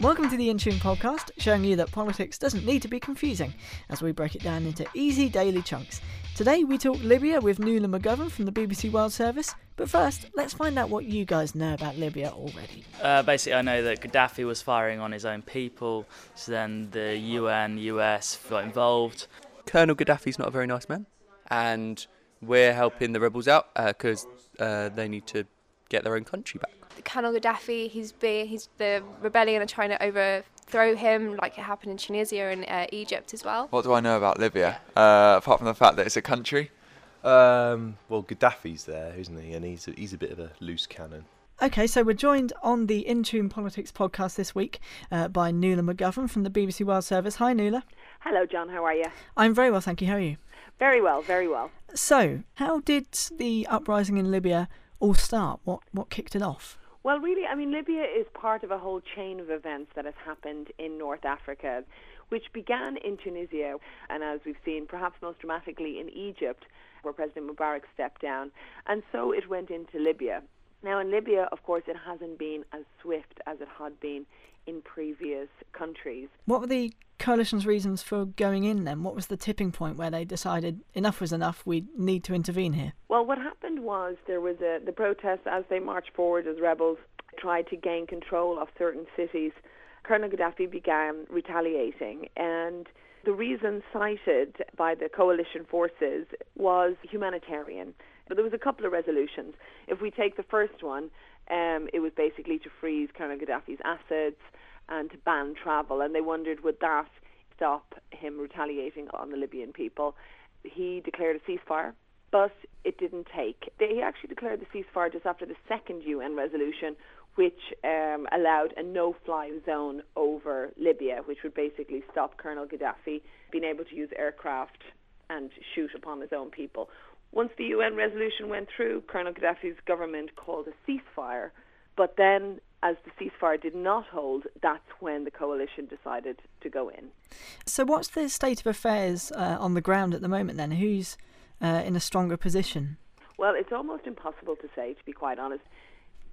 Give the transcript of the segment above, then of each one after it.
Welcome to the In Tune podcast, showing you that politics doesn't need to be confusing as we break it down into easy daily chunks. Today we talk Libya with Nuala McGovern from the BBC World Service, but first let's find out what you guys know about Libya already. Uh, basically, I know that Gaddafi was firing on his own people, so then the UN, US got involved. Colonel Gaddafi's not a very nice man, and we're helping the rebels out because uh, they need to get their own country back. Colonel Gaddafi, he's been, he's the rebellion are trying to overthrow him, like it happened in Tunisia and uh, Egypt as well. What do I know about Libya, uh, apart from the fact that it's a country? Um, well, Gaddafi's there, isn't he? And he's a, he's a bit of a loose cannon. Okay, so we're joined on the In Tune Politics podcast this week uh, by Nuala McGovern from the BBC World Service. Hi, Nuala. Hello, John. How are you? I'm very well, thank you. How are you? Very well, very well. So, how did the uprising in Libya all start? What what kicked it off? Well, really, I mean, Libya is part of a whole chain of events that has happened in North Africa, which began in Tunisia, and as we've seen, perhaps most dramatically in Egypt, where President Mubarak stepped down, and so it went into Libya. Now, in Libya, of course, it hasn't been as swift as it had been in previous countries. What were the coalition's reasons for going in then? What was the tipping point where they decided enough was enough, we need to intervene here? Well, what happened was there was a, the protests as they marched forward as rebels tried to gain control of certain cities. Colonel Gaddafi began retaliating and the reason cited by the coalition forces was humanitarian. But there was a couple of resolutions. If we take the first one, um, it was basically to freeze Colonel Gaddafi's assets and to ban travel. And they wondered would that stop him retaliating on the Libyan people. He declared a ceasefire, but it didn't take. He actually declared the ceasefire just after the second UN resolution, which um, allowed a no-fly zone over Libya, which would basically stop Colonel Gaddafi being able to use aircraft and shoot upon his own people. Once the UN resolution went through, Colonel Gaddafi's government called a ceasefire, but then as the ceasefire did not hold, that's when the coalition decided to go in. So, what's the state of affairs uh, on the ground at the moment then? Who's uh, in a stronger position? Well, it's almost impossible to say, to be quite honest.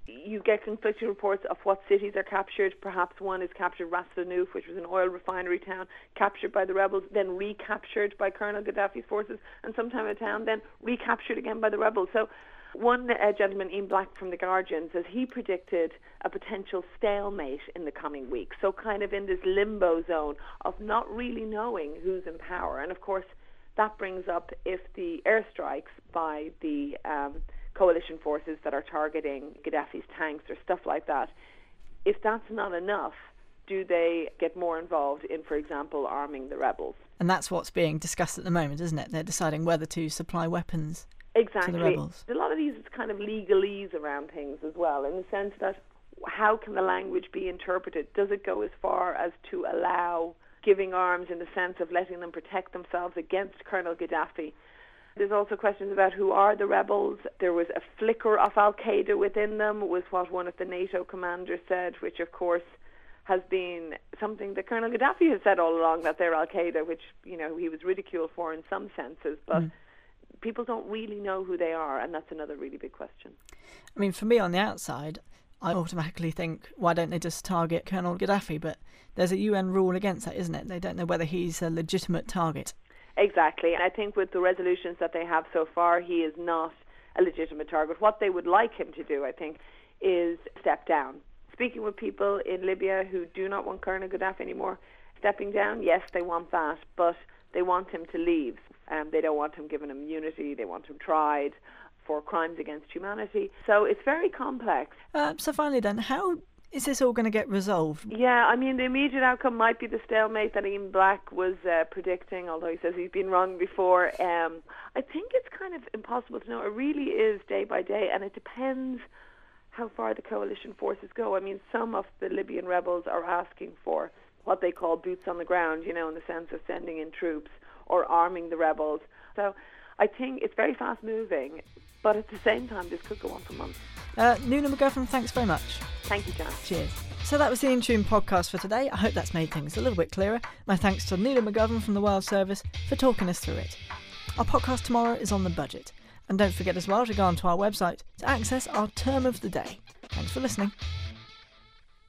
You get conflicting reports of what cities are captured. Perhaps one is captured, Ras Lanuf, which was an oil refinery town, captured by the rebels, then recaptured by Colonel Gaddafi's forces, and sometime a town then recaptured again by the rebels. So one uh, gentleman, Ian Black from The Guardian, says he predicted a potential stalemate in the coming weeks. So, kind of in this limbo zone of not really knowing who's in power. And of course, that brings up if the airstrikes by the um, coalition forces that are targeting Gaddafi's tanks or stuff like that, if that's not enough, do they get more involved in, for example, arming the rebels? And that's what's being discussed at the moment, isn't it? They're deciding whether to supply weapons exactly. to the rebels. A lot of these is kind of legalese around things as well, in the sense that how can the language be interpreted? Does it go as far as to allow giving arms in the sense of letting them protect themselves against Colonel Gaddafi? There's also questions about who are the rebels. There was a flicker of Al Qaeda within them, was what one of the NATO commanders said, which of course has been something that Colonel Gaddafi has said all along that they're Al Qaeda, which you know he was ridiculed for in some senses, but. Mm people don't really know who they are, and that's another really big question. I mean, for me on the outside, I automatically think, why don't they just target Colonel Gaddafi? But there's a UN rule against that, isn't it? They don't know whether he's a legitimate target. Exactly. And I think with the resolutions that they have so far, he is not a legitimate target. What they would like him to do, I think, is step down. Speaking with people in Libya who do not want Colonel Gaddafi anymore, stepping down, yes, they want that, but they want him to leave. Um, they don't want him given immunity. They want him tried for crimes against humanity. So it's very complex. Uh, so finally, then, how is this all going to get resolved? Yeah, I mean, the immediate outcome might be the stalemate that Ian Black was uh, predicting, although he says he's been wrong before. Um, I think it's kind of impossible to know. It really is day by day, and it depends how far the coalition forces go. I mean, some of the Libyan rebels are asking for what they call boots on the ground, you know, in the sense of sending in troops or arming the rebels. So I think it's very fast moving, but at the same time, this could go on for months. Uh, Nuala McGovern, thanks very much. Thank you, John. Cheers. So that was the In Tune podcast for today. I hope that's made things a little bit clearer. My thanks to Nuala McGovern from the World Service for talking us through it. Our podcast tomorrow is on the budget. And don't forget as well to go onto our website to access our term of the day. Thanks for listening.